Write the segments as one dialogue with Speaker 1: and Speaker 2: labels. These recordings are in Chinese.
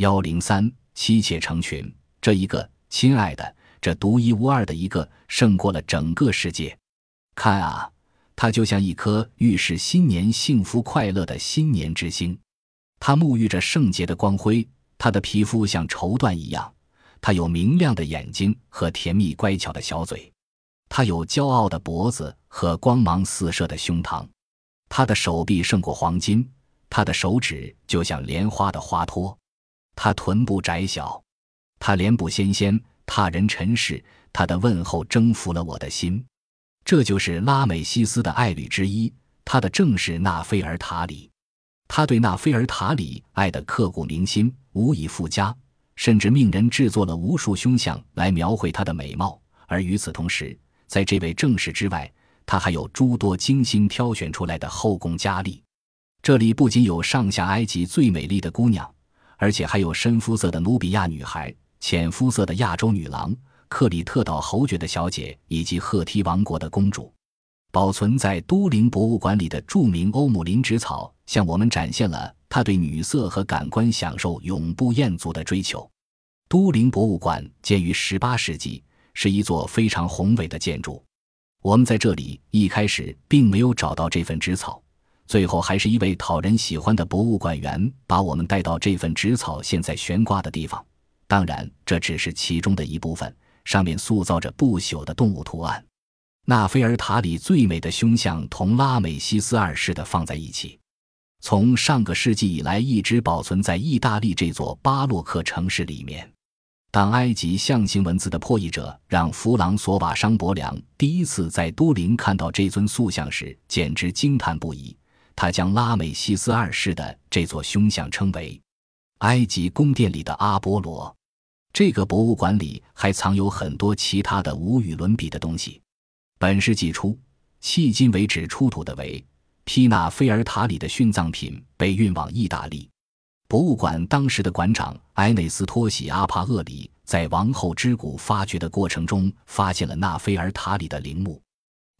Speaker 1: 幺零三，妻妾成群，这一个，亲爱的，这独一无二的一个，胜过了整个世界。看啊，它就像一颗预示新年幸福快乐的新年之星，它沐浴着圣洁的光辉，它的皮肤像绸缎一样，它有明亮的眼睛和甜蜜乖巧的小嘴，它有骄傲的脖子和光芒四射的胸膛，它的手臂胜过黄金，它的手指就像莲花的花托。他臀部窄小，他脸部纤纤，他人尘世，他的问候征服了我的心。这就是拉美西斯的爱侣之一，他的正是纳菲尔塔里。他对纳菲尔塔里爱得刻骨铭心，无以复加，甚至命人制作了无数胸像来描绘她的美貌。而与此同时，在这位正室之外，他还有诸多精心挑选出来的后宫佳丽。这里不仅有上下埃及最美丽的姑娘。而且还有深肤色的努比亚女孩、浅肤色的亚洲女郎、克里特岛侯爵的小姐以及赫梯王国的公主。保存在都灵博物馆里的著名欧姆林植草，向我们展现了他对女色和感官享受永不厌足的追求。都灵博物馆建于18世纪，是一座非常宏伟的建筑。我们在这里一开始并没有找到这份植草。最后，还是一位讨人喜欢的博物馆员把我们带到这份植草现在悬挂的地方。当然，这只是其中的一部分，上面塑造着不朽的动物图案。纳菲尔塔里最美的胸像同拉美西斯二世的放在一起，从上个世纪以来一直保存在意大利这座巴洛克城市里面。当埃及象形文字的破译者让弗朗索瓦商伯良第一次在都灵看到这尊塑像时，简直惊叹不已。他将拉美西斯二世的这座胸像称为“埃及宫殿里的阿波罗”。这个博物馆里还藏有很多其他的无与伦比的东西。本世纪初，迄今为止出土的为皮纳菲尔塔里的殉葬品被运往意大利。博物馆当时的馆长埃内斯托喜阿帕厄里在王后之谷发掘的过程中，发现了纳菲尔塔里的陵墓。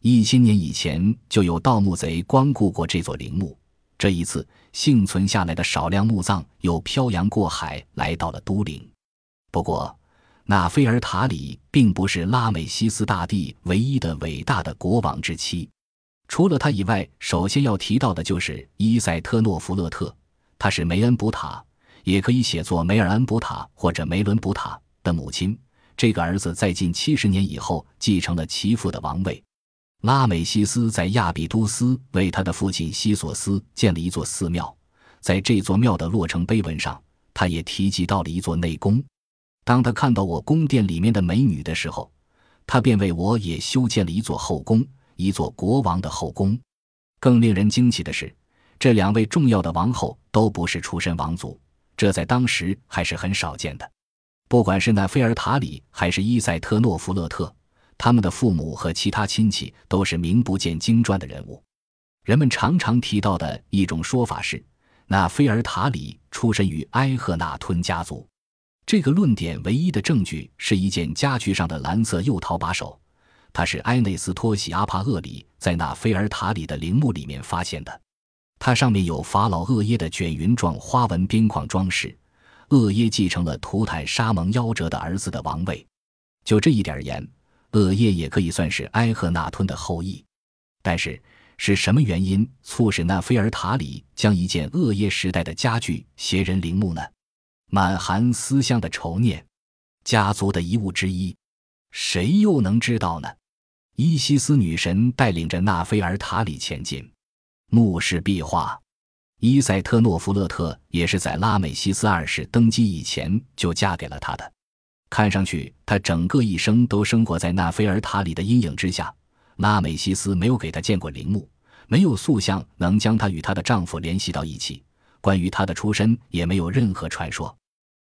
Speaker 1: 一千年以前就有盗墓贼光顾过这座陵墓，这一次幸存下来的少量墓葬又漂洋过海来到了都灵。不过，纳菲尔塔里并不是拉美西斯大帝唯一的伟大的国王之妻，除了他以外，首先要提到的就是伊塞特诺弗勒特，他是梅恩卜塔，也可以写作梅尔恩卜塔或者梅伦卜塔的母亲。这个儿子在近七十年以后继承了其父的王位。拉美西斯在亚比都斯为他的父亲西索斯建了一座寺庙，在这座庙的落成碑文上，他也提及到了一座内宫。当他看到我宫殿里面的美女的时候，他便为我也修建了一座后宫，一座国王的后宫。更令人惊奇的是，这两位重要的王后都不是出身王族，这在当时还是很少见的。不管是那菲尔塔里还是伊塞特诺弗勒特。他们的父母和其他亲戚都是名不见经传的人物。人们常常提到的一种说法是，那菲尔塔里出身于埃赫纳吞家族。这个论点唯一的证据是一件家具上的蓝色釉陶把手，它是埃内斯托西阿帕厄里在那菲尔塔里的陵墓里面发现的。它上面有法老厄耶的卷云状花纹边框装饰。厄耶继承了图坦沙蒙夭折的儿子的王位。就这一点而言。厄耶也可以算是埃赫纳吞的后裔，但是是什么原因促使那菲尔塔里将一件厄耶时代的家具携人陵墓呢？满含思乡的愁念，家族的遗物之一，谁又能知道呢？伊西斯女神带领着纳菲尔塔里前进，墓室壁画，伊塞特诺弗勒特也是在拉美西斯二世登基以前就嫁给了他的。看上去，她整个一生都生活在纳菲尔塔里的阴影之下。拉美西斯没有给她见过陵墓，没有塑像能将她与她的丈夫联系到一起。关于她的出身，也没有任何传说。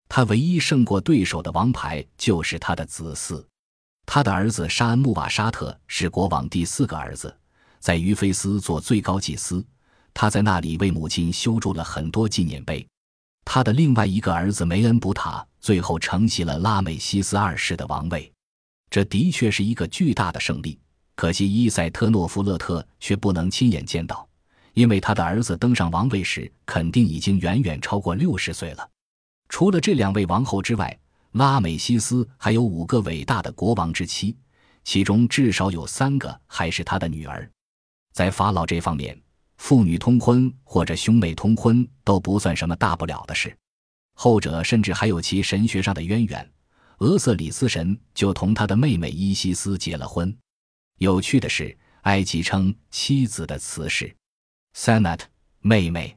Speaker 1: 她唯一胜过对手的王牌就是她的子嗣。她的儿子沙恩穆瓦沙特是国王第四个儿子，在于菲斯做最高祭司。他在那里为母亲修筑了很多纪念碑。他的另外一个儿子梅恩卜塔最后承袭了拉美西斯二世的王位，这的确是一个巨大的胜利。可惜伊塞特诺夫勒特却不能亲眼见到，因为他的儿子登上王位时肯定已经远远超过六十岁了。除了这两位王后之外，拉美西斯还有五个伟大的国王之妻，其中至少有三个还是他的女儿。在法老这方面，父女通婚或者兄妹通婚都不算什么大不了的事，后者甚至还有其神学上的渊源。俄瑟里斯神就同他的妹妹伊西斯结了婚。有趣的是，埃及称妻子的词是 “Sanat”，妹妹，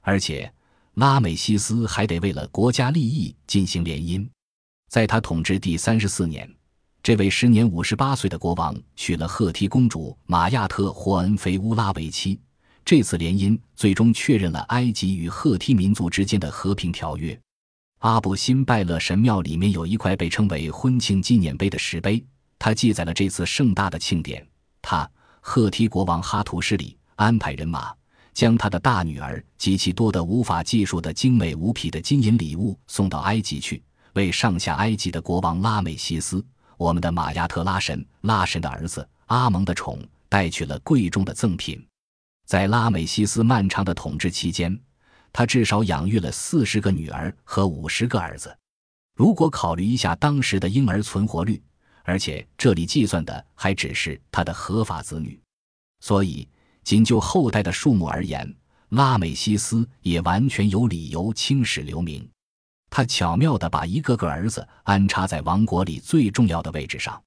Speaker 1: 而且拉美西斯还得为了国家利益进行联姻。在他统治第三十四年，这位时年五十八岁的国王娶了赫梯公主玛亚特霍恩菲乌拉为妻。这次联姻最终确认了埃及与赫梯民族之间的和平条约。阿布辛拜勒神庙里面有一块被称为婚庆纪念碑的石碑，它记载了这次盛大的庆典。他赫梯国王哈图什里安排人马，将他的大女儿及其多得无法计数的精美无匹的金银礼物送到埃及去，为上下埃及的国王拉美西斯，我们的玛亚特拉神拉神的儿子阿蒙的宠，带去了贵重的赠品。在拉美西斯漫长的统治期间。他至少养育了四十个女儿和五十个儿子。如果考虑一下当时的婴儿存活率，而且这里计算的还只是他的合法子女，所以仅就后代的数目而言，拉美西斯也完全有理由青史留名。他巧妙地把一个个儿子安插在王国里最重要的位置上，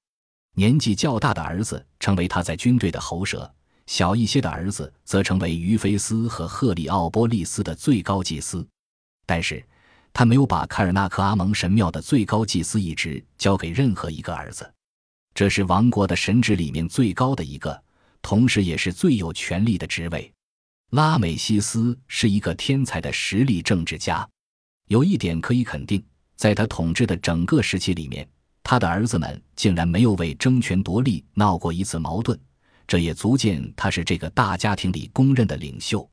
Speaker 1: 年纪较大的儿子成为他在军队的喉舌。小一些的儿子则成为于菲斯和赫里奥波利斯的最高祭司，但是他没有把凯尔纳克阿蒙神庙的最高祭司一职交给任何一个儿子。这是王国的神职里面最高的一个，同时也是最有权力的职位。拉美西斯是一个天才的实力政治家，有一点可以肯定，在他统治的整个时期里面，他的儿子们竟然没有为争权夺利闹过一次矛盾。这也足见他是这个大家庭里公认的领袖。